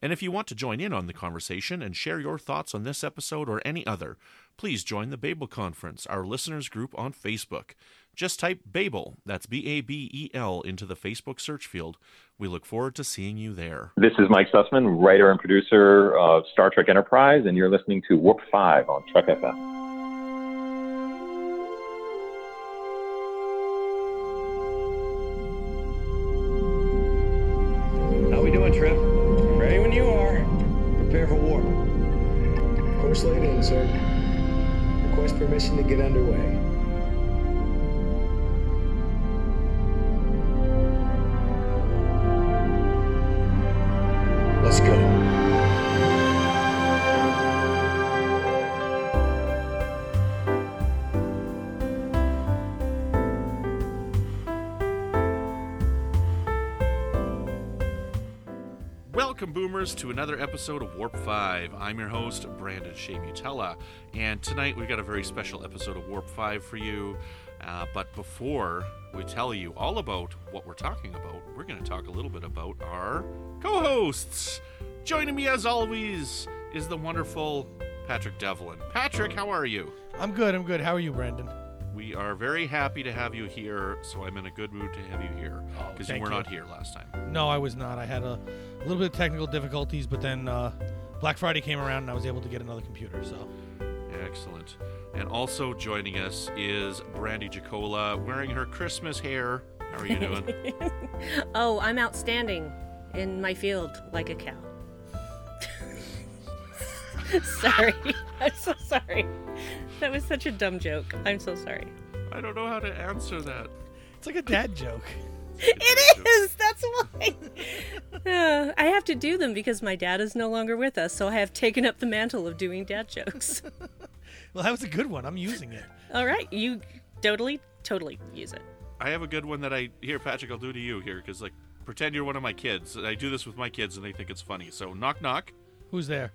And if you want to join in on the conversation and share your thoughts on this episode or any other, please join the Babel Conference, our listeners group on Facebook. Just type Babel, that's B A B E L, into the Facebook search field. We look forward to seeing you there. This is Mike Sussman, writer and producer of Star Trek Enterprise, and you're listening to Warp 5 on Trek FM. Welcome, Boomers, to another episode of Warp 5. I'm your host, Brandon Shea Mutala, and tonight we've got a very special episode of Warp 5 for you. Uh, but before we tell you all about what we're talking about, we're going to talk a little bit about our co hosts. Joining me, as always, is the wonderful Patrick Devlin. Patrick, how are you? I'm good. I'm good. How are you, Brandon? We are very happy to have you here, so I'm in a good mood to have you here Oh, because you were you. not here last time. No, I was not. I had a, a little bit of technical difficulties, but then uh, Black Friday came around and I was able to get another computer. So Excellent. And also joining us is Brandi Jackola wearing her Christmas hair. How are you doing? Oh, I'm outstanding in my field like a cow. sorry. I'm so sorry. That was such a dumb joke. I'm so sorry. I don't know how to answer that. it's like a dad joke. It is. That's why. Uh, I have to do them because my dad is no longer with us, so I have taken up the mantle of doing dad jokes. Well, that was a good one. I'm using it. All right, you totally, totally use it. I have a good one that I here, Patrick. I'll do to you here because like pretend you're one of my kids. I do this with my kids and they think it's funny. So knock knock, Who's there?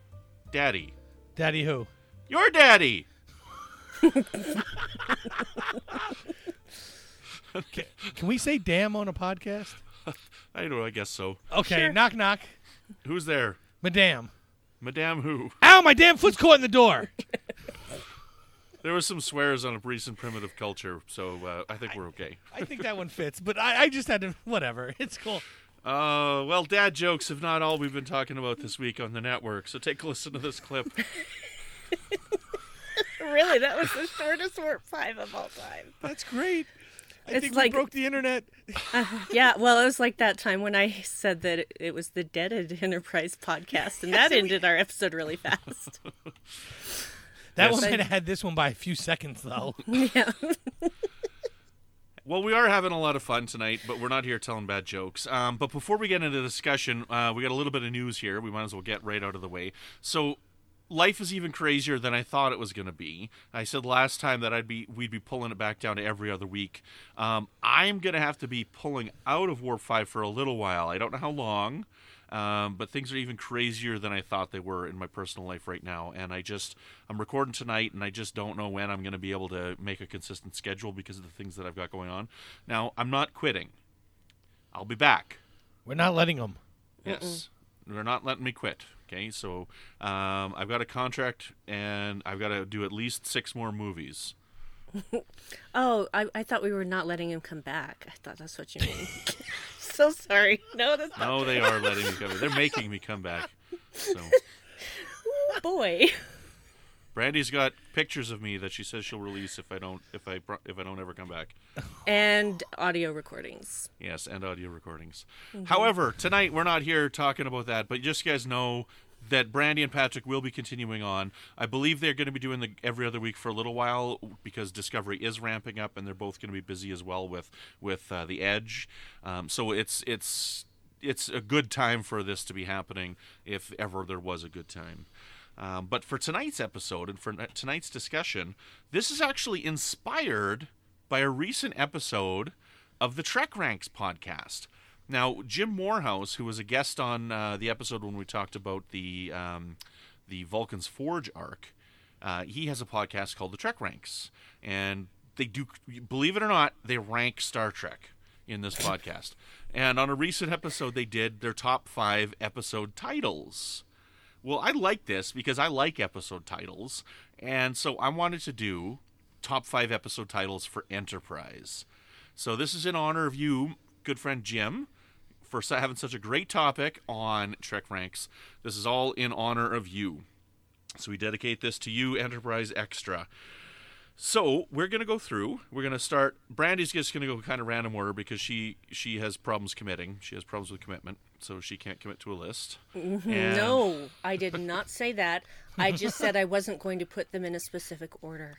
Daddy, Daddy who? your daddy. Can we say damn on a podcast? I don't know. I guess so. Okay, Sure. knock knock. Who's there, Madame. Madame? Who? Ow, my damn foot's caught in the door. There was some swears on a recent primitive culture, so uh, I think we're okay. I think that one fits, but I, I just had to. Whatever. It's cool. Uh, well, dad jokes have not all we've been talking about this week on the network. So take a listen to this clip. Really, that was the shortest warp five of all time. That's great. I It's think like- we broke the internet. Yeah, well, it was like that time when I said that it, it was the Deaded Enterprise podcast, and that ended our episode really fast. That Yes. one might have had this one by a few seconds, though. yeah. Well, we are having a lot of fun tonight, but we're not here telling bad jokes. Um, but before we get into discussion, uh, we got a little bit of news here. We might as well get right out of the way. So, life is even crazier than I thought it was going to be. I said last time that I'd be we'd be pulling it back down to every other week. Um, I'm going to have to be pulling out of Warp Five for a little while. I don't know how long. Um, but things are even crazier than I thought they were in my personal life right now. And I just, I'm recording tonight and I just don't know when I'm going to be able to make a consistent schedule because of the things that I've got going on. Now, I'm not quitting. I'll be back. We're not letting them. Yes. They're not letting me quit. Okay. So um, I've got a contract and I've got to do at least six more movies. Oh, I, I thought we were not letting him come back. I thought that's what you mean. so sorry. No, that's not. No, they are letting me come. They're making me come back. So boy. Brandi's got pictures of me that she says she'll release if I don't if I if I don't ever come back. And audio recordings. Yes, and audio recordings. Mm-hmm. However, tonight we're not here talking about that, but just you guys know that Brandi and Patrick will be continuing on. I believe they're going to be doing the every other week for a little while because Discovery is ramping up, and they're both going to be busy as well with with uh, the Edge. Um, so it's it's it's a good time for this to be happening, if ever there was a good time. Um, but for tonight's episode and for tonight's discussion, this is actually inspired by a recent episode of the Trek Ranks podcast. Now, Jim Morehouse, who was a guest on uh, the episode when we talked about the um, the Vulcan's Forge arc, uh, he has a podcast called the Trek Ranks, and they do, believe it or not, they rank Star Trek in this podcast. And on a recent episode, they did their top five episode titles. Well, I like this because I like episode titles, and so I wanted to do top five episode titles for Enterprise. So this is in honor of you, good friend Jim, for having such a great topic on Trek Ranks. This is all in honor of you. So we dedicate this to you, Enterprise Extra. So we're gonna go through. We're gonna start. Brandi's just gonna go kind of random order because she she has problems committing. She has problems with commitment, so she can't commit to a list. Mm-hmm. And- No, I did not say that. I just said I wasn't going to put them in a specific order.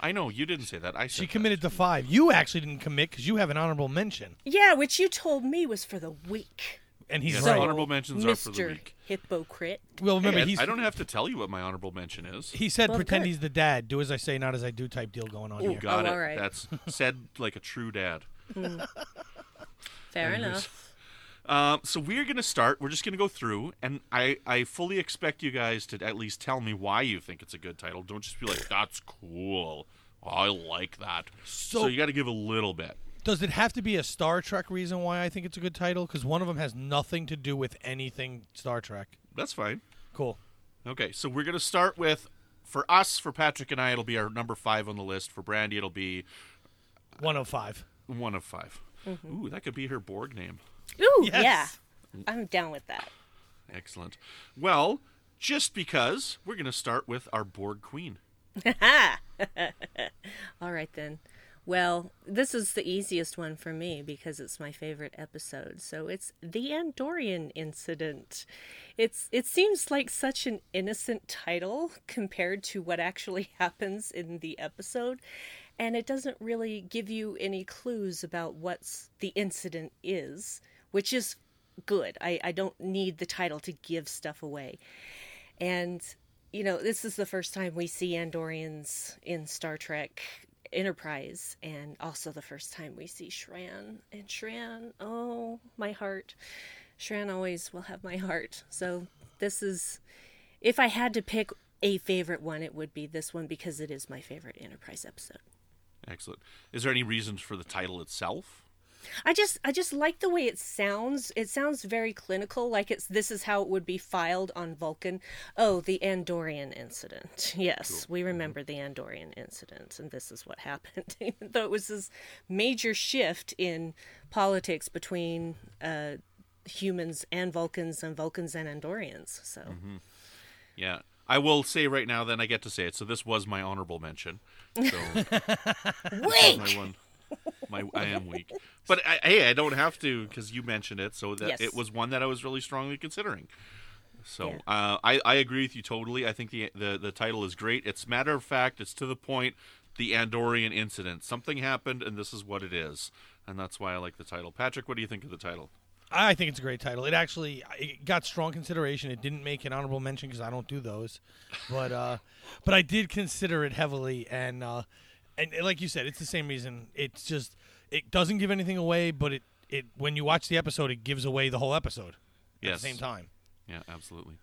I know you didn't say that. I said She that. committed to five. You actually didn't commit because you have an honorable mention, Yeah, which you told me was for the week. and he's Yes, right. honorable mentions are for the week. Hypocrite. Well, remember Hey, I- he's. I don't have to tell you what my honorable mention is. He said, Well, "Pretend good. he's the dad. Do as I say, not as I do." Type deal going on Ooh, here. Got Oh, it. all right. That's said like a true dad. Hmm. Fair Anyways. enough. Um, so we're gonna start. We're just gonna go through, and I I fully expect you guys to at least tell me why you think it's a good title. Don't just be like, "That's cool. I like that." So, So- you got to give a little bit. Does it have to be a Star Trek reason why I think it's a good title? Because one of them has nothing to do with anything Star Trek. That's fine. Cool. Okay, so we're gonna start with, for us, for Patrick and I, it'll be our number five on the list. For Brandi, it'll be One of five. one of 5 Ooh, that could be her Borg name. Ooh, Yes. yeah. I'm down with that. Excellent. Well, just because we're gonna start with our Borg Queen. All right then. Well, this is the easiest one for me because it's my favorite episode. So it's the Andorian incident. It's it seems like such an innocent title compared to what actually happens in the episode, and it doesn't really give you any clues about what the incident is, which is good. I, I don't need the title to give stuff away. And, you know, this is the first time we see Andorians in Star Trek Enterprise, and also the first time we see Shran. And Shran, oh, my heart. Shran always will have my heart. So this is, if I had to pick a favorite one, it would be this one because it is my favorite Enterprise episode. Excellent. Is there any reasons for the title itself? I just I just like the way it sounds. It sounds very clinical, like it's this is how it would be filed on Vulcan. Oh, the Andorian incident. Yes, we remember the Andorian incident, and this is what happened. Even though it was this major shift in politics between uh, humans and Vulcans, and Vulcans and Andorians. So Yeah. I will say right now, then I get to say it. So this was my honorable mention. So weak. My I am weak, but I, hey, I don't have to because you mentioned it. So that Yes. it was one that I was really strongly considering. So Yeah. uh, I I agree with you totally. I think the the the title is great. It's matter of fact. It's to the point. The Andorian incident. Something happened, and this is what it is, and that's why I like the title. Patrick, what do you think of the title? I think it's a great title. It actually it got strong consideration. It didn't make an honorable mention because I don't do those, but uh, but I did consider it heavily, and uh, and like you said, it's the same reason. It's just it doesn't give anything away, but it it when you watch the episode, it gives away the whole episode at the same time. Yeah, absolutely.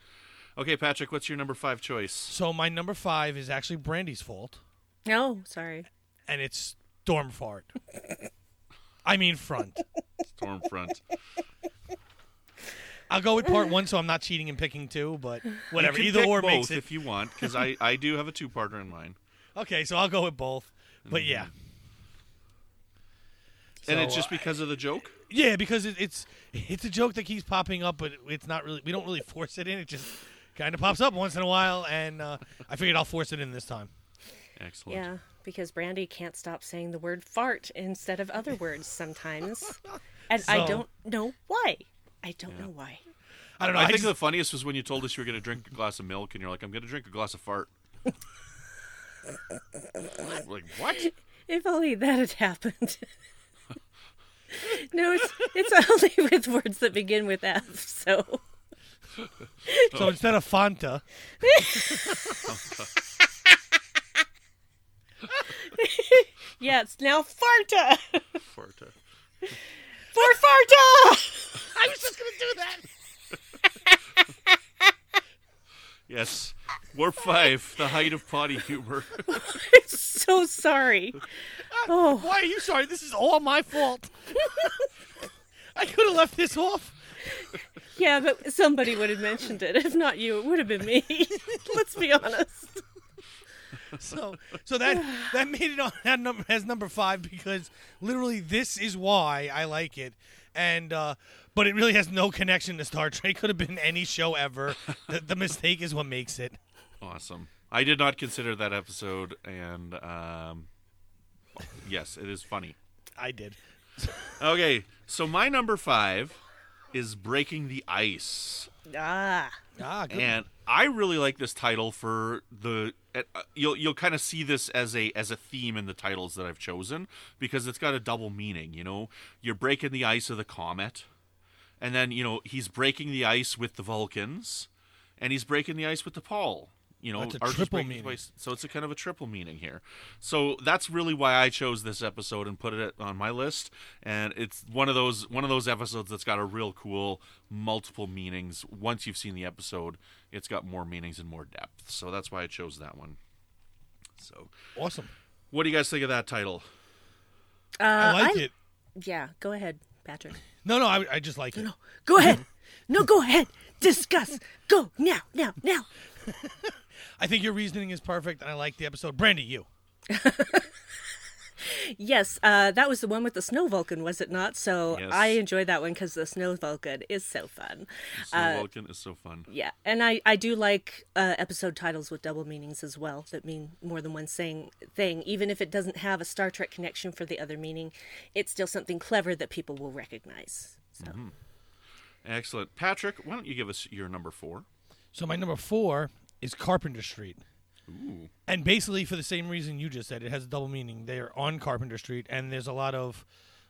Okay, Patrick, what's your number five choice? So my number five is actually Brandi's fault, Oh, sorry. and it's Stormfart. I mean front. Stormfront. I'll go with part one, so I'm not cheating and picking two, but whatever. You can Either pick or both makes it. if you want, because I I do have a two parter in mind. Okay, so I'll go with both. But yeah. and So, it's just uh, because of the joke. Yeah, because it, it's it's a joke that keeps popping up, but it's not really. We don't really force it in. It just kind of pops up once in a while, and uh, I figured I'll force it in this time. Excellent. Yeah, because Brandi can't stop saying the word fart instead of other words sometimes. And I don't know why. I don't know why. I don't know. I, I, think just- the funniest was when you told us you were going to drink a glass of milk, and you're like, "I'm going to drink a glass of fart." like what? If only that had happened. No, it's it's only with words that begin with F. So So instead of Fanta, yeah, it's now Farta. Farta. For Farta. I was just gonna do that. Yes. Warp 5, the height of potty humor. I'm so sorry. Ah, oh, Why are you sorry? This is all my fault. I could have left this off. yeah, but somebody would have mentioned it. If not you, it would have been me. Let's be honest. So, so that that made it on number as number five because literally this is why I like it, and uh, but it really has no connection to Star Trek. Could have been any show ever. the, the mistake is what makes it. awesome. I did not consider that episode, and um, yes, it is funny. I did. Okay, so my number 5 is Breaking the Ice. Ah, Ah, good. and I really like this title for the. Uh, you'll you'll kind of see this as a as a theme in the titles that I've chosen because it's got a double meaning. You know, you're breaking the ice of the comet, and then you know he's breaking the ice with the Vulcans, and he's breaking the ice with the Paul. You know, That's a triple meaning. ice- So it's a kind of a triple meaning here. So that's really why I chose this episode and put it on my list. And it's one of those one of those episodes that's got a real cool multiple meanings. Once you've seen the episode, it's got more meanings and more depth. So that's why I chose that one. So, awesome. what do you guys think of that title? uh, I like it. Yeah, go ahead, Patrick. No, no, I, I just like it. No, go ahead. No, go ahead. Discuss. Go now, now, now. I think your reasoning is perfect, and I like the episode. Brandi, you. Yes, uh, that was the one with the snow Vulcan, was it not? So Yes. I enjoyed that one because the snow Vulcan is so fun. So Vulcan is so fun. Yeah, and I, I do like uh, episode titles with double meanings as well that mean more than one saying thing. Even if it doesn't have a Star Trek connection for the other meaning, it's still something clever that people will recognize. So Excellent, Patrick. Why don't you give us your number four? So my number four is Carpenter Street. Ooh, And basically, for the same reason you just said, it has a double meaning. They're on Carpenter Street, and there's a lot of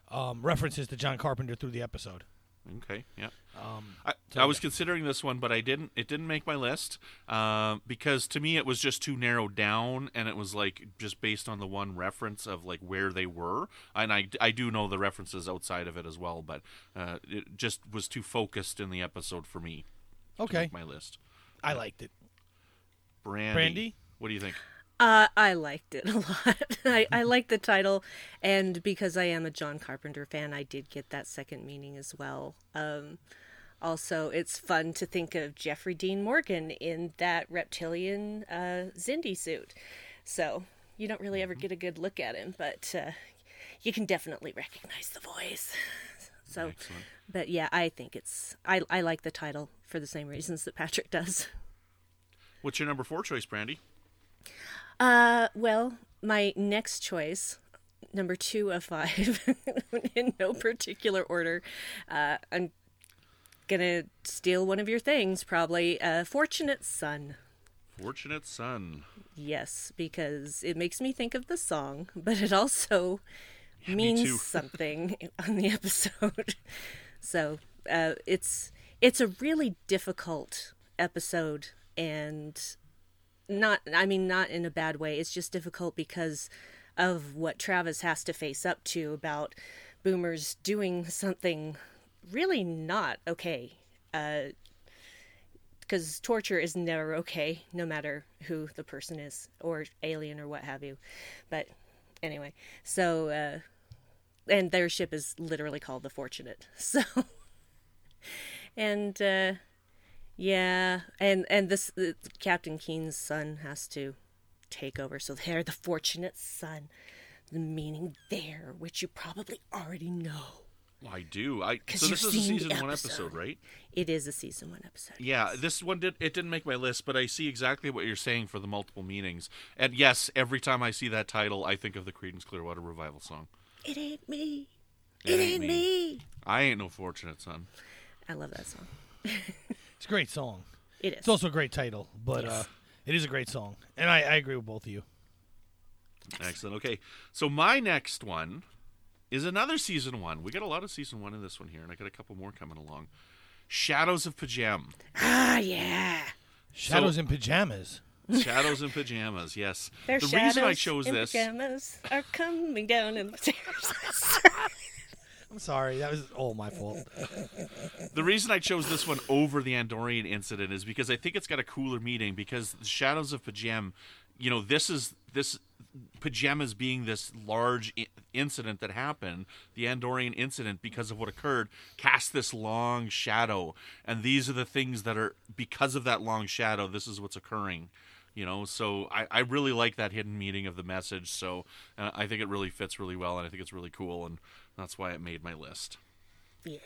um, references to John Carpenter through the episode. okay, yeah. Um, I, I was considering this one, but I didn't. It didn't make my list um, because to me it was just too narrowed down, and it was like just based on the one reference of like where they were. And I, I do know the references outside of it as well, but uh, it just was too focused in the episode for me. okay, my list. I liked it. Brandi, Brandi? what do you think? uh, I liked it a lot. I, I like the title, and because I am a John Carpenter fan, I did get that second meaning as well. Um, also, it's fun to think of Jeffrey Dean Morgan in that reptilian uh, Xindi suit. So you don't really ever get a good look at him, but uh, you can definitely recognize the voice. So, Excellent. but yeah, I think it's I I like the title for the same reasons that Patrick does. What's your number four choice, Brandi? Uh, well, my next choice, number two of five, in no particular order. Uh, I'm gonna steal one of your things, probably. Uh, Fortunate Son. Fortunate Son. Yes, because it makes me think of the song, but it also me means something on the episode. so uh, it's it's a really difficult episode, and not I mean not in a bad way. It's just difficult because of what Travis has to face up to about boomers doing something really not okay. Uh, because torture is never okay, no matter who the person is, or alien, or what have you. But anyway, so uh, and their ship is literally called the Fortunate. So and uh, yeah, and and this uh, Captain Keene's son has to take over. So they're the Fortunate Son. The meaning there, which you probably already know. I do. I so this is a season one episode. episode, right? It is a season one episode. Yeah, this one did it didn't make my list, but I see exactly what you're saying for the multiple meanings. And yes, every time I see that title, I think of the Creedence Clearwater Revival song. It ain't me. It It, ain't ain't me. me. I ain't no fortunate son. I love that song. It's a great song. It is. It's also a great title, but uh, it is a great song, and I, I agree with both of you. Excellent. Okay, so my next one is another season one. We got a lot of season one in this one here, and I got a couple more coming along. Shadows of P'Jem. Ah, yeah. Shadows So- in pajamas. Shadows in pajamas. Yes. Their the reason I chose in this. pajamas are coming down in the stairs. I'm sorry, that was all my fault. The reason I chose this one over the Andorian incident is because I think it's got a cooler meaning. Because the Shadows of P'Jem, you know, this is this pajamas being this large incident that happened, the Andorian incident, because of what occurred, cast this long shadow, and these are the things that are because of that long shadow. This is what's occurring. You know, so I, I really like that hidden meaning of the message. So uh, I think it really fits really well, and I think it's really cool, and that's why it made my list. yeah.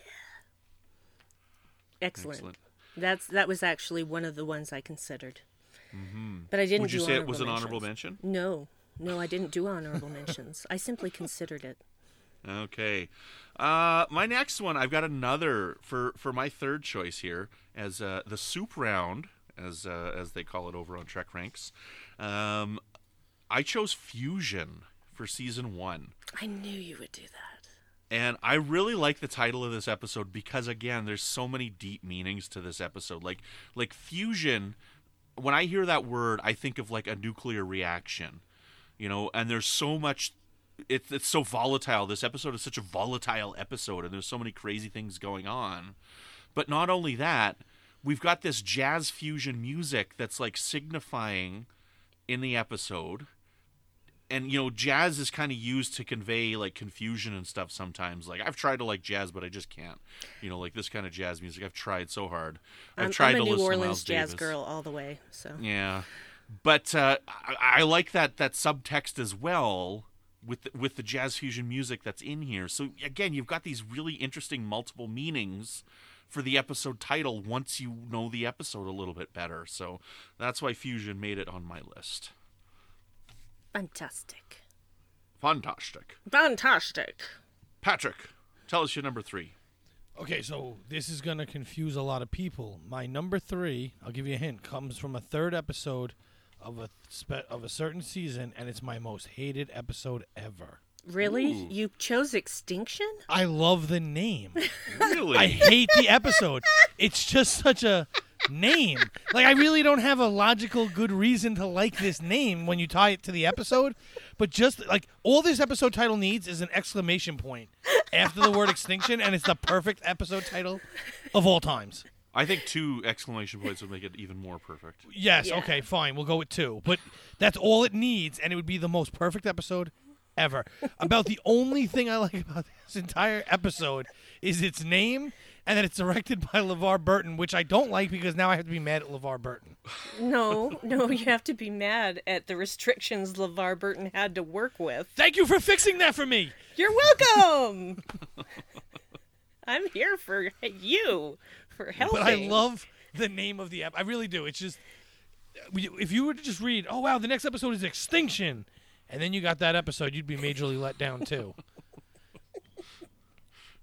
Excellent. Excellent. That's that was actually one of the ones I considered. But I didn't. Mm-hmm. Would you do say it honorable was an honorable mentions. mention? No, no, I didn't do honorable mentions. I simply considered it. Okay. Uh, my next one, I've got another for for my third choice here as uh, the soup round, as uh, as they call it over on Trek Ranks. Um, I chose Fusion for season one. I knew you would do that. And I really like the title of this episode because again, there's so many deep meanings to this episode. Like like fusion, when I hear that word, I think of like a nuclear reaction. You know, and there's so much it's it's so volatile. This episode is such a volatile episode and there's so many crazy things going on. But not only that, we've got this jazz fusion music that's like signifying in the episode. And you know jazz is kind of used to convey like confusion and stuff sometimes. Like i've tried to like jazz but i just can't. You know like this kind of jazz music. I've tried so hard. I've I'm, tried I'm a to New listen to Orleans Miles jazz Davis. girl all the way. So. Yeah. But uh, I, I like that that subtext as well with the, with the jazz fusion music that's in here. So again you've got these really interesting multiple meanings for the episode title once you know the episode a little bit better so that's why fusion made it on my list fantastic, fantastic fantastic. patrick tell us your number three Okay, so this is gonna confuse a lot of people. My number three, I'll give you a hint, comes from a third episode of a spe- of a certain season, and it's my most hated episode ever. Really, you chose extinction? I love the name. really I hate the episode. It's just such a name. Like I really don't have a logical good reason to like this name when you tie it to the episode, but just like all this episode title needs is an exclamation point after the word extinction and it's the perfect episode title of all times. I think two exclamation points would make it even more perfect. Yes, Yeah. okay, fine. We'll go with two. But that's all it needs and it would be the most perfect episode ever. About the only thing I like about this entire episode is its name and that it's directed by LeVar Burton, which I don't like because now I have to be mad at LeVar Burton. No, no, you have to be mad at the restrictions LeVar Burton had to work with. Thank you for fixing that for me. You're welcome. I'm here for you, for helping. But I love the name of the app. I really do. It's just if you were to just read, "Oh wow, the next episode is Extinction," and then you got that episode, you'd be majorly let down too.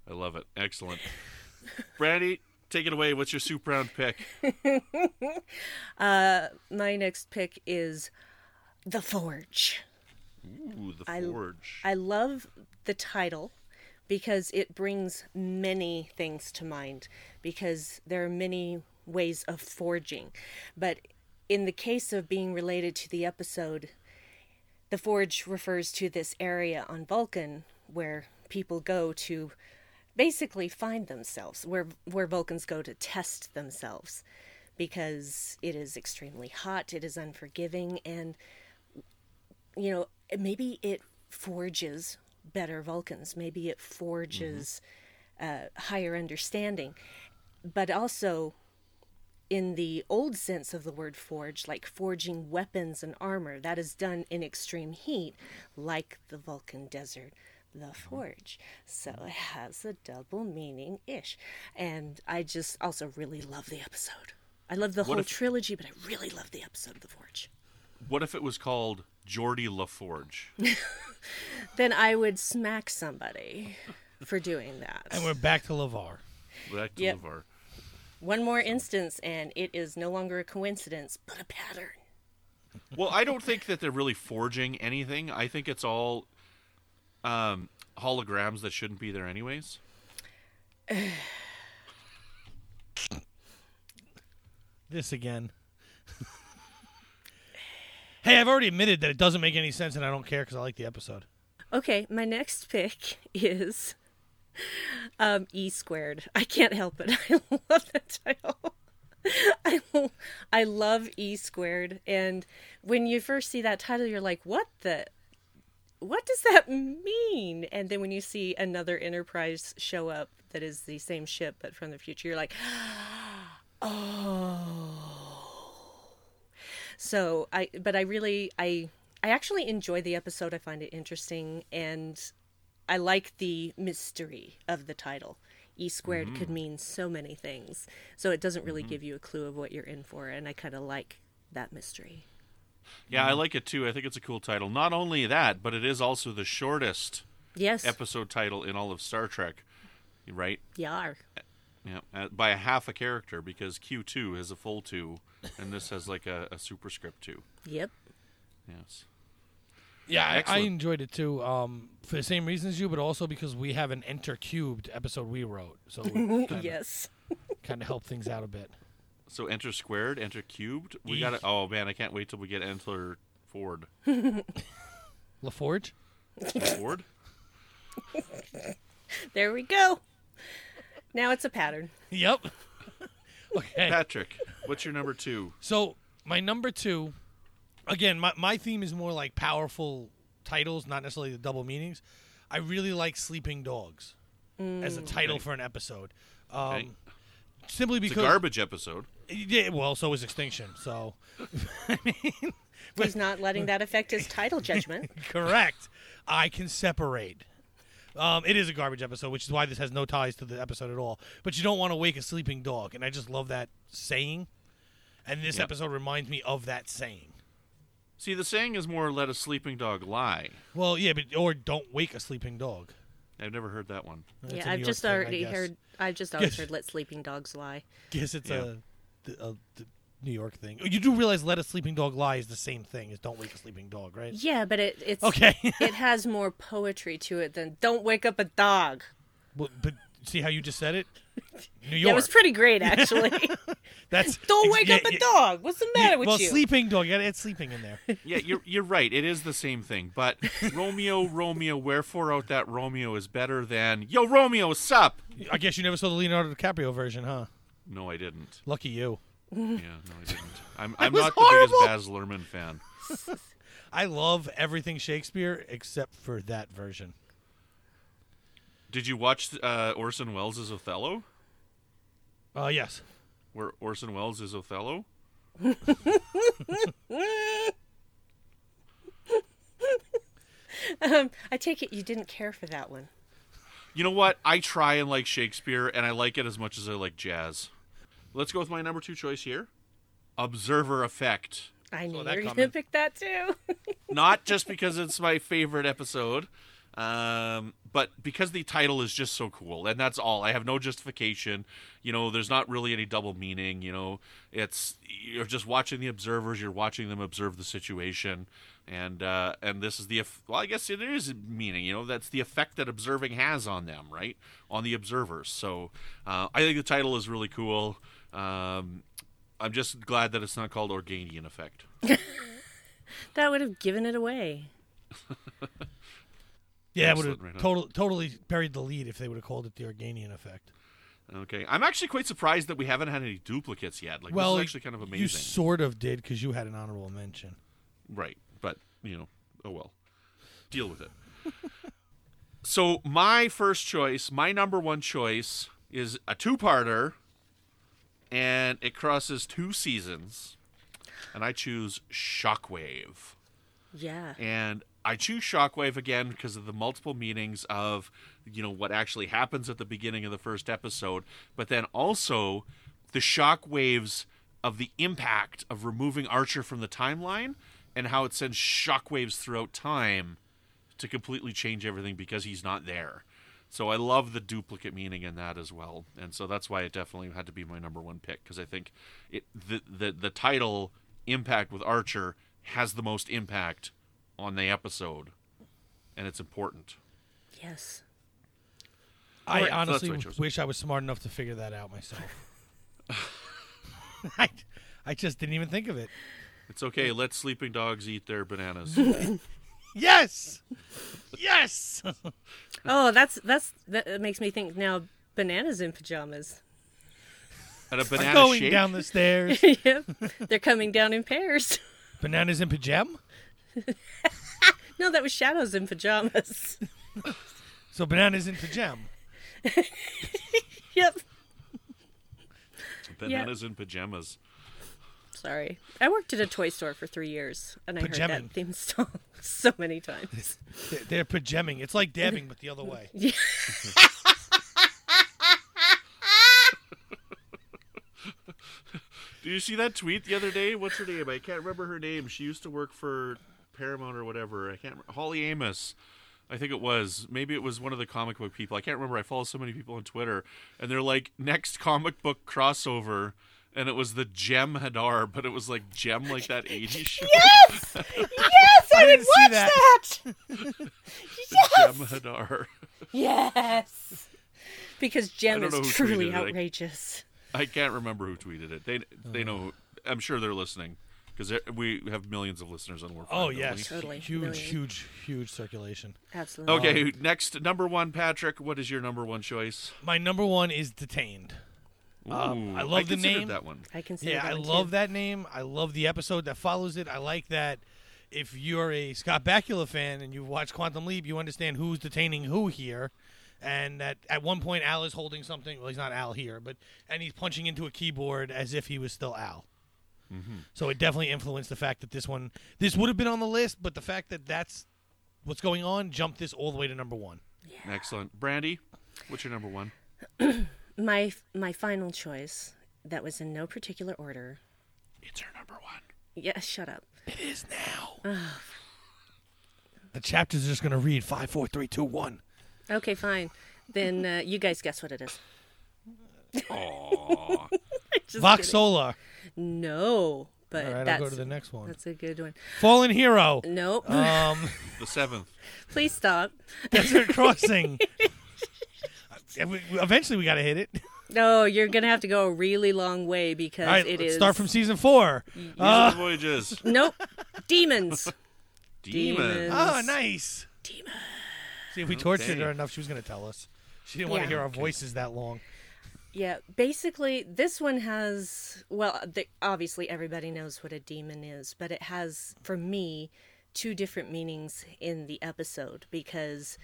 I love it. Excellent. Brandi, take it away. What's your soup round pick? Uh, my next pick is The Forge. Ooh, the I- forge. I love the title because it brings many things to mind because there are many ways of forging. But in the case of being related to the episode, the forge refers to this area on Vulcan where people go to basically find themselves, where where Vulcans go to test themselves because it is extremely hot, it is unforgiving and you know, maybe it forges better Vulcans. Maybe it forges uh, higher understanding. But also, in the old sense of the word forge, like forging weapons and armor, that is done in extreme heat, like the Vulcan desert, the mm-hmm. forge. So it has a double meaning ish. And I just also really love the episode. I love the What whole if- trilogy, but I really love the episode of The Forge. What if it was called Geordi LaForge? then I would smack somebody for doing that. And we're back to LeVar. Back to Yep. LeVar. One more instance, and it is no longer a coincidence, but a pattern. Well, I don't think that they're really forging anything. I think it's all um, holograms that shouldn't be there anyways? This again. hey, I've already admitted that it doesn't make any sense, and I don't care because I like the episode. Okay, my next pick is um, E squared. I can't help it. I love that title. I, I love E squared, and when you first see that title, you're like, "What the? What does that mean?" And then when you see another Enterprise show up that is the same ship but from the future, you're like, "Oh." So I, but I really, I, I actually enjoy the episode. I find it interesting, and I like the mystery of the title. E squared could mean so many things, so it doesn't really give you a clue of what you're in for, and I kind of like that mystery. Yeah, I like it too. I think it's a cool title. Not only that, but it is also the shortest Yes, episode title in all of Star Trek, right? Yar. Yeah, uh, by a half a character because Q2 has a full two, and this has like a, a superscript two. Yep. Yes. Yeah, I, I enjoyed it too. Um, for the same reasons you, but also because we have an Enter Cubed episode we wrote, so kind of Yes. kind of help things out a bit. So enter squared, enter cubed. We Eek. got to Oh man, I can't wait till we get enter Ford. LaForge. Ford. There we go. Now it's a pattern. Yep. okay. Patrick, what's your number two? So my number two, again, my my theme is more like powerful titles, not necessarily the double meanings. I really like Sleeping Dogs as a title Okay. for an episode. Um, Okay. Simply because. It's a garbage episode. Yeah, well, so is Extinction. So I mean. He's not letting that affect his title judgment. correct. I can separate. Um, it is a garbage episode, which is why this has no ties to the episode at all. But you don't want to wake a sleeping dog, and I just love that saying. And this Yep. episode reminds me of that saying. See, the saying is more "let a sleeping dog lie." Well, yeah, but or don't wake a sleeping dog. I've never heard that one. That's yeah, I've York just thing, already guess. heard. I've just always Yes. heard "Let sleeping dogs lie." Guess it's Yeah. a, a, a New York thing. Oh, you do realize "let a sleeping dog lie" is the same thing as "don't wake a sleeping dog," right? Yeah, but it it's Okay. it has more poetry to it than "Don't wake up a dog." Well, but see how you just said it? New Yeah, York. it was pretty great actually. That's Don't wake yeah, up a yeah, dog. What's the matter yeah, with well, you? Well, sleeping dog. You gotta add sleeping in there. Yeah, you're you're right. It is the same thing. But Romeo, Romeo, wherefore out that Romeo is better than Yo Romeo, sup? I guess you never saw the Leonardo DiCaprio version, huh? No, I didn't. Lucky you. Yeah, no, I didn't. I'm I'm was not horrible. the biggest Baz Luhrmann fan. I love everything Shakespeare except for that version. Did you watch uh, Orson Welles' Othello? Uh, yes. Where Orson Welles is Othello? um, I take it you didn't care for that one. You know what? I try and like Shakespeare, and I like it as much as I like jazz. Let's go with my number two choice here Observer Effect. I knew that you were gonna pick that too. Not just because it's my favorite episode, um, but because the title is just so cool, and that's all. I have no justification. You know, there's not really any double meaning. You know, it's you're just watching the observers. You're watching them observe the situation, and uh, and this is the well, I guess it is meaning. You know, that's the effect that observing has on them, right? On the observers. So uh, I think the title is really cool. Um, I'm just glad that it's not called Organian Effect. that would have given it away. Yeah, it would Excellent, right have on. total, totally buried the lead if they would have called it the Organian effect. Okay, I'm actually quite surprised that we haven't had any duplicates yet. Like, well, this is actually kind of amazing. you sort of did because you had an honorable mention. Right, but you know, oh well. Deal with it. so my first choice, my number one choice, is a two-parter, and it crosses two seasons, and I choose Shockwave. Yeah. And I choose Shockwave again because of the multiple meanings of, you know, what actually happens at the beginning of the first episode, but then also the shockwaves of the impact of removing Archer from the timeline and how it sends shockwaves throughout time to completely change everything because he's not there. So I love the duplicate meaning in that as well, and so that's why it definitely had to be my number one pick because I think it the, the the title impact with Archer has the most impact on the episode, and it's important. yes. I Or- honestly So I wish I was smart enough to figure that out myself. I, I just didn't even think of it. It's okay. Let sleeping dogs eat their bananas. Yes, yes. Oh, that's that's that makes me think now. Bananas in pajamas. And a banana Going shake. down the stairs. yep, they're coming down in pairs. Bananas in pajama. No, that was shadows in pajamas. So bananas in pajama. yep. Bananas in pajamas. Sorry, I worked at a toy store for three years, and I heard that theme song so many times. They're, they're pajamming. It's like dabbing, but the other way. Do you see that tweet the other day? What's her name? I can't remember her name. She used to work for Paramount or whatever. I can't. remember. Holly Amos. I think it was. Maybe it was one of the comic book people. I can't remember. I follow so many people on Twitter, and they're like next comic book crossover, and it was the Jem'Hadar, but it was like Jem like that '80s show. Yes, yes, I, I would didn't watch that. that. Jem'Hadar. Yes, because Jem don't is truly tweeted it. I- outrageous. I can't remember who tweeted it. They they oh. know. I'm sure they're listening because we have millions of listeners on Work. Oh yes. Totally. huge, Million. huge, huge circulation. Absolutely. Okay, next number one, Patrick. What is your number one choice? My number one is detained. Um, I love the name. That one. I consider Yeah, that I one love too. that name. I love the episode that follows it. I like that. If you're a Scott Bakula fan and you've watched Quantum Leap, you understand who's detaining who here. And that at one point Al is holding something. Well, he's not Al here, but and he's punching into a keyboard as if he was still Al. So it definitely influenced the fact that this one this would have been on the list, but the fact that that's what's going on jumped this all the way to number one. Excellent, Brandi. What's your number one? My my final choice that was in no particular order. It's her number one. Yeah, shut up. It is now. the chapters are just going to read five, four, three, two, one. Okay, fine. Then uh, you guys guess what it is. Aww. Just Vox kidding. Sola. No, but All right, I'll that's go to the next one. that's a good one. Fallen Hero. Nope. Um, the seventh. Please stop. Desert Crossing. Eventually, we got to hit it. No, you're gonna have to go a really long way because All right, it let's is. start from season four. These Uh, the voyages. Nope. Demons. Demon. Demons. oh, nice. Demons. See, if we tortured Okay. her enough, she was going to tell us. She didn't want to hear our voices that long. Yeah, basically, this one has, well, the, obviously everybody knows what a demon is, but it has, for me, two different meanings in the episode because,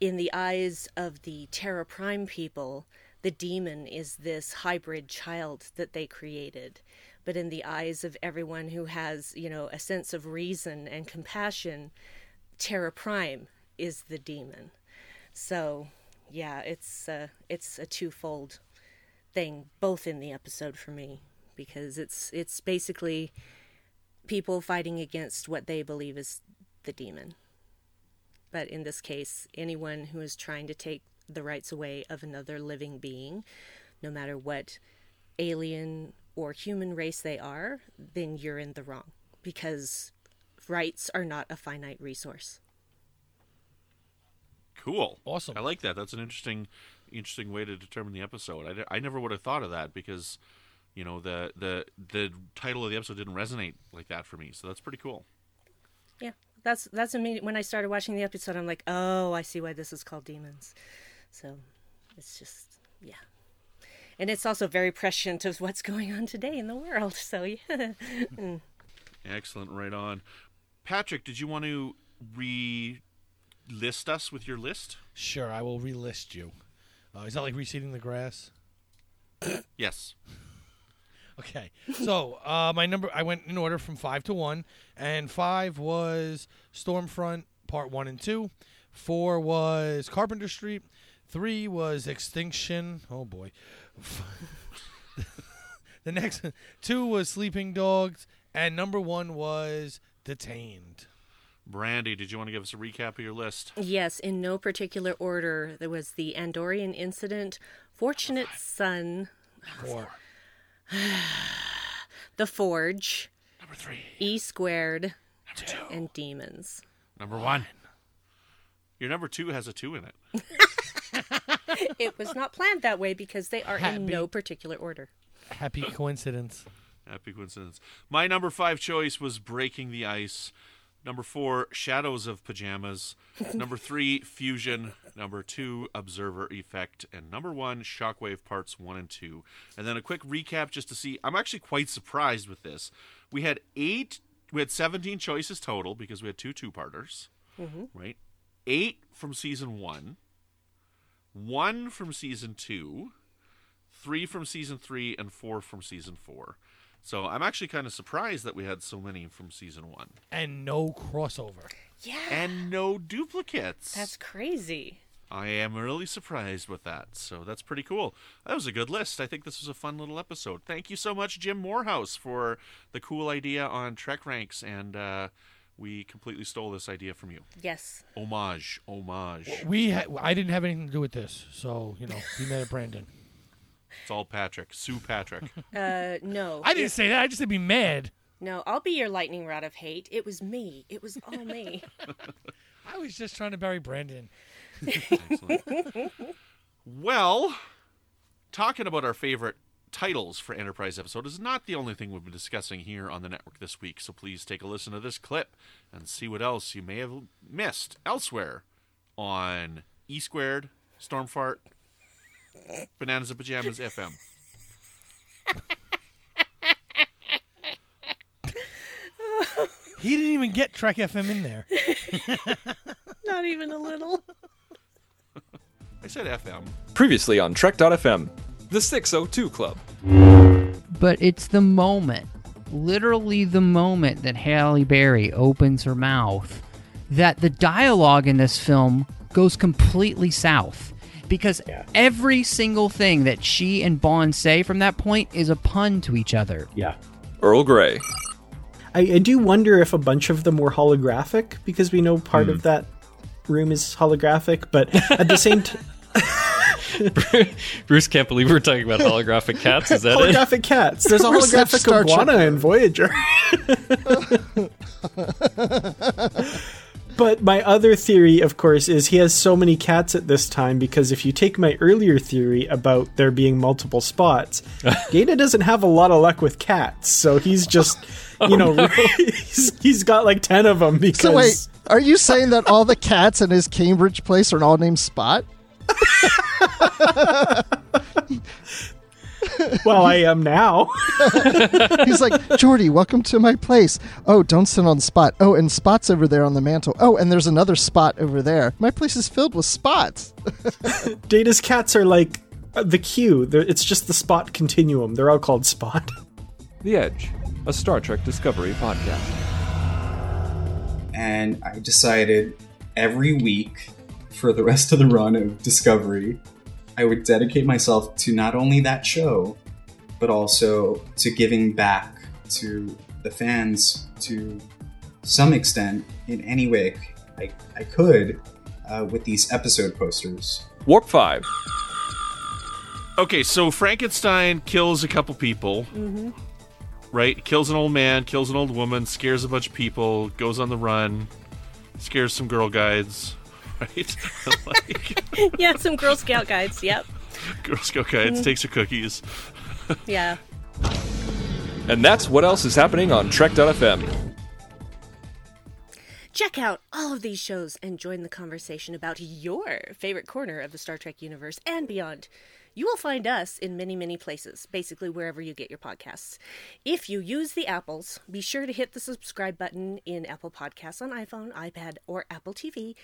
in the eyes of the Terra Prime people, the demon is this hybrid child that they created. But in the eyes of everyone who has, you know, a sense of reason and compassion, Terra Prime is the demon. So, yeah, it's uh, it's a twofold thing both in the episode for me because it's it's basically people fighting against what they believe is the demon. But in this case, anyone who is trying to take the rights away of another living being, no matter what alien or human race they are, then you're in the wrong because rights are not a finite resource. Cool. Awesome. I like that. That's an interesting, interesting way to determine the episode. I, I never would have thought of that because, you know, the the the title of the episode didn't resonate like that for me. So that's pretty cool. Yeah, that's that's immediate. When I started watching the episode, I'm like, oh, I see why this is called demons. So it's just yeah, and it's also very prescient of what's going on today in the world. So yeah, mm. Excellent. Right on. Patrick, did you want to re-list us with your list? Sure, I will relist you. Uh, is that like reseeding the grass? Yes. Okay. So uh, my number, I went in order from five to one, and five was Stormfront Part One and Two. Four was Carpenter Street. Three was Extinction. Oh boy. the next two was Sleeping Dogs, and number one was Detained. Brandi, did you want to give us a recap of your list? yes, in no particular order. There was the Andorian incident, Fortunate Son, Four. The Forge, Number three. E Squared, Number two. and Demons. Number one. Your number two has a two in it. It was not planned that way because they are in no particular order. Happy coincidence. Happy coincidence. My number five choice was Breaking the Ice. Number four, Shadows of Pajamas. number three, Fusion. Number two, Observer Effect. And number one, Shockwave Parts one and two. And then a quick recap just to see. I'm actually quite surprised with this. We had eight, we had 17 choices total because we had two two parters, mm-hmm. right? Eight from season one, one from season two, three from season three, and four from season four. So I'm actually kind of surprised that we had so many from season one And no crossover. Yeah. and no duplicates. That's crazy. I am really surprised with that. So that's pretty cool. That was a good list. I think this was a fun little episode. Thank you so much, Jim Morehouse, for the cool idea on Trek ranks, and uh, we completely stole this idea from you. Yes. Homage, homage. We ha- I didn't have anything to do with this, so you know, be mad at Brandon. It's all Patrick, Sue Patrick. Uh, no. I didn't say that. I just said be mad. No, I'll be your lightning rod of hate. It was me. It was all me. I was just trying to bury Brandon. Excellent. well, talking about our favorite titles for Enterprise episode is not the only thing we've been discussing here on the network this week. So please take a listen to this clip and see what else you may have missed elsewhere on E Squared, Stormfart, Bananas and Pajamas FM. He didn't even get Trek FM in there. Not even a little. I said FM. Previously on Trek.fm, the 602 Club. But it's the moment, literally the moment that Halle Berry opens her mouth, that the dialogue in this film goes completely south. Because every single thing that she and Bond say from that point is a pun to each other. Yeah. Earl Grey. I, I do wonder if a bunch of them were holographic because we know part of hmm. that room is holographic, but at the same time, Bruce can't believe we're talking about holographic cats. Is that it? holographic cats. There's a holographic Star iguana in Voyager. but my other theory, of course, is he has so many cats at this time because if you take my earlier theory about there being multiple spots, Data doesn't have a lot of luck with cats, so he's just. Oh, you know, he's, he's got like ten of them because. So wait, are you saying that all the cats in his Cambridge place are all named Spot? Well, I am now. He's like, Geordi, welcome to my place. Oh, don't sit on the Spot. Oh, and Spot's over there on the mantle. Oh, and there's another Spot over there. My place is filled with spots. Data's cats are like uh, the Q. They're, it's just the spot continuum. They're all called Spot. The Edge, a Star Trek Discovery podcast. and I decided every week for the rest of the run of Discovery, I would dedicate myself to not only that show, but also to giving back to the fans to some extent in any way I, I could uh, with these episode posters. Warp 5. Okay, so Frankenstein kills a couple people. Mm-hmm. right? Kills an old man, kills an old woman, scares a bunch of people, goes on the run, scares some girl guides, right? like, yeah, some Girl Scout guides. Yep. Girl Scout guides, Mhm. takes her cookies. Yeah. And that's what else is happening on Trek.fm. Check out all of these shows and join the conversation about your favorite corner of the Star Trek universe and beyond. You will find us in many, many places, basically wherever you get your podcasts. If you use the apples, be sure to hit the subscribe button in Apple Podcasts on iPhone, iPad, or Apple TV,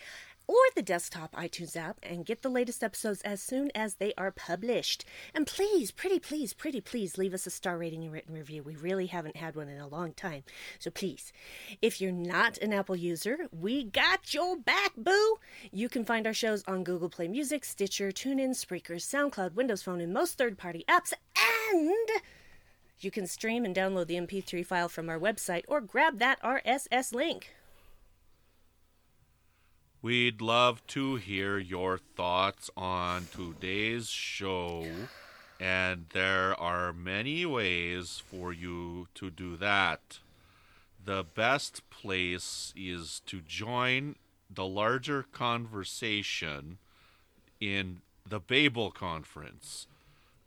or the desktop iTunes app, and get the latest episodes as soon as they are published. And please, pretty please, pretty please, leave us a star rating and written review. We really haven't had one in a long time. So please, if you're not an Apple user, we got your back, boo! You can find our shows on Google Play Music, Stitcher, TuneIn, Spreaker, SoundCloud, Windows Phone, and most third party apps. And you can stream and download the MP3 file from our website or grab that RSS link. We'd love to hear your thoughts on today's show, and there are many ways for you to do that. The best place is to join the larger conversation in the Babel conference,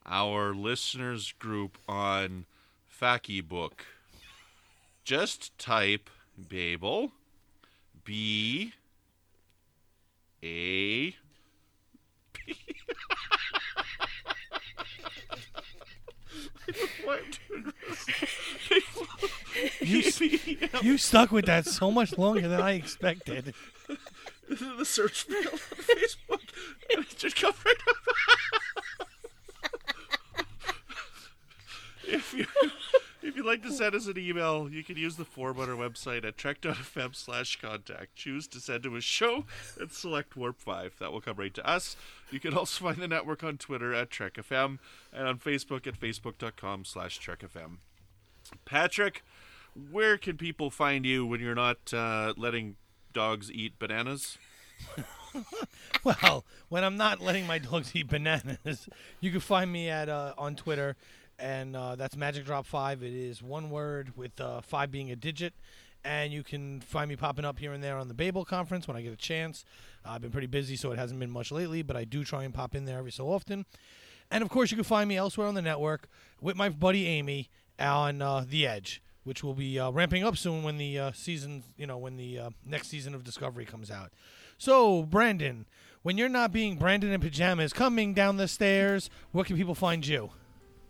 our listeners group on Faki Book. Just type Babel, B A P. You, s- you stuck with that so much longer than I expected. This is the search field on Facebook, and it just comes right up. if you if you'd like to send us an email, you can use the form on our website at trek.fm slash contact. Choose to send to a show and select Warp 5. That will come right to us. You can also find the network on Twitter at TrekFM and on Facebook at facebook.com slash TrekFM. Patrick, where can people find you when you're not uh, letting dogs eat bananas? Well, when I'm not letting my dogs eat bananas, you can find me at uh, on Twitter, and uh, that's Magic Drop Five. It is one word with uh, five being a digit, and you can find me popping up here and there on the Babel conference when I get a chance. Uh, I've been pretty busy, so it hasn't been much lately, but I do try and pop in there every so often. And of course, you can find me elsewhere on the network with my buddy Amy on uh, The Edge, which will be uh, ramping up soon when the uh, season, you know, when the uh, next season of Discovery comes out. So, Brandon, when you're not being Brandon in pajamas coming down the stairs, where can people find you?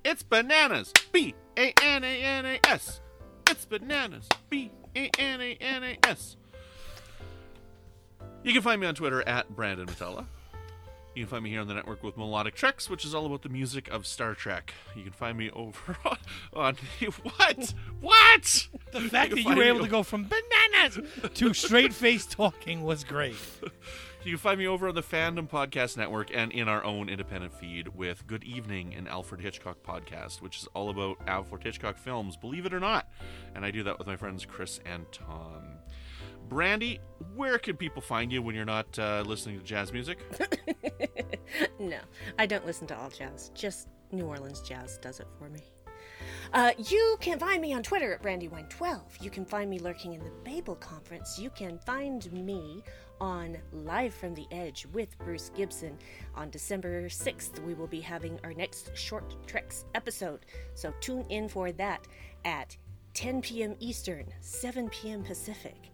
It's bananas. B A N A N A S. It's bananas. B A N A N A S. You can find me on Twitter at Brandon Mutala. You can find me here on the network with Melodic Treks, which is all about the music of Star Trek. You can find me over on, on what? What? The fact that you were able to go from bananas to straight face talking was great. You can find me over on the Fandom Podcast Network and in our own independent feed with Good Evening, an Alfred Hitchcock podcast, which is all about Alfred Hitchcock films, believe it or not. And I do that with my friends Chris and Tom. Brandi, where can people find you when you're not uh, listening to jazz music? no, I don't listen to all jazz. Just New Orleans jazz does it for me. Uh, you can find me on Twitter at Brandywine12. You can find me lurking in the Babel Conference. You can find me on Live from the Edge with Bruce Gibson. On December 6th, we will be having our next Short Treks episode. So tune in for that at 10 p.m. Eastern, 7 p.m. Pacific.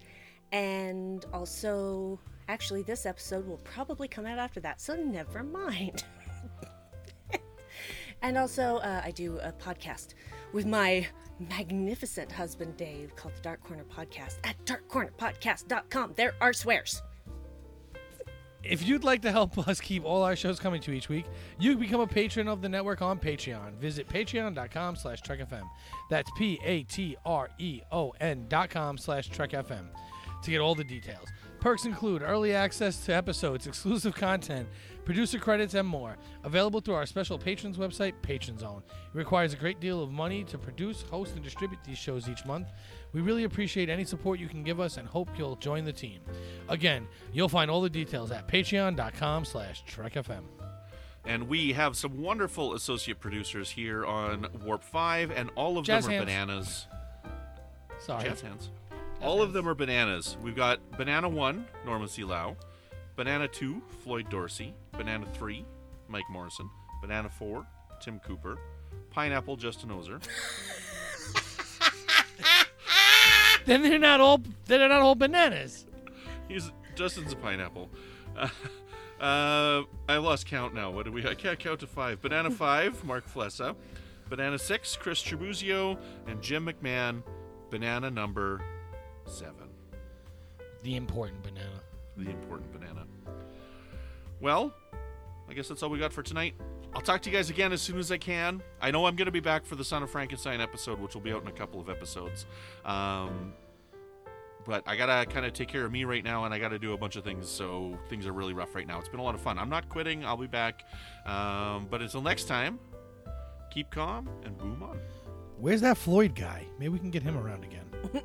And also, actually, this episode will probably come out after that, so never mind. and also, uh, I do a podcast with my magnificent husband Dave called the Dark Corner Podcast at darkcornerpodcast.com. There are swears. If you'd like to help us keep all our shows coming to each week, you can become a patron of the network on Patreon. Visit patreon.com slash trekfm. That's P-A-T-R-E-O-N dot com slash trekfm to get all the details. Perks include early access to episodes, exclusive content, producer credits, and more. Available through our special patrons website, Patron Zone. It requires a great deal of money to produce, host, and distribute these shows each month. We really appreciate any support you can give us and hope you'll join the team. Again, you'll find all the details at patreon.com slash trekfm. And we have some wonderful associate producers here on Warp 5, and all of Jazz them are hands. bananas. Sorry. Jazz hands. all of them are bananas. We've got Banana 1, Norman C. Lao. Banana 2, Floyd Dorsey. Banana 3, Mike Morrison. Banana 4, Tim Cooper. Pineapple, Justin Oser. Then they're not all they're not all bananas. He's Justin's a pineapple. Uh, uh, I lost count now. What do we? I can't count to five. Banana five, Mark Flessa. Banana six, Chris Tribuzio, and Jim McMahon. Banana number seven, The important banana. The important banana. Well, I guess that's all we got for tonight. I'll talk to you guys again as soon as I can. I know I'm going to be back for the Son of Frankenstein episode, which will be out in a couple of episodes. Um, but I gotta kind of take care of me right now, and I gotta do a bunch of things. So things are really rough right now. It's been a lot of fun. I'm not quitting. I'll be back. Um, but until next time, keep calm and boom on. Where's that Floyd guy? Maybe we can get him around again.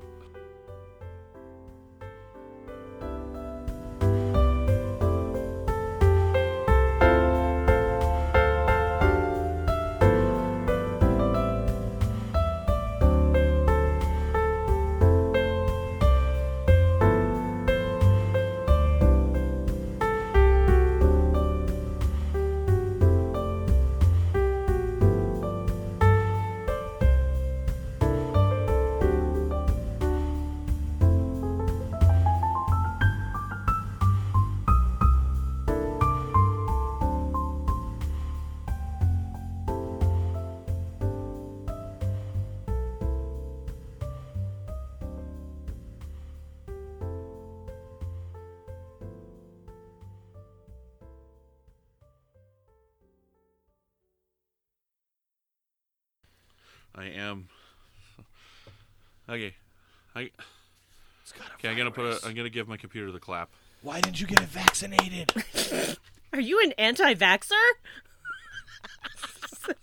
am. Okay. I. Okay, I'm gonna put a. I'm gonna give my computer the clap. Why didn't you get it vaccinated? Are you an anti-vaxer?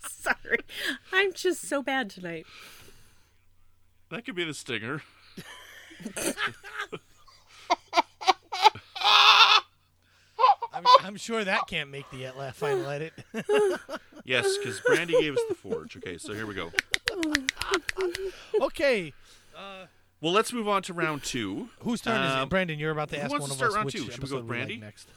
Sorry, I'm just so bad tonight. That could be the stinger. I'm, I'm sure that can't make the uh, final edit. Yes, because Brandi gave us the forge. Okay, so here we go. okay. Well, let's move on to round two. Whose turn is Um, it? Brandon, you're about to who ask wants one to of start us round which two? Should we episode go with we like Brandi? next.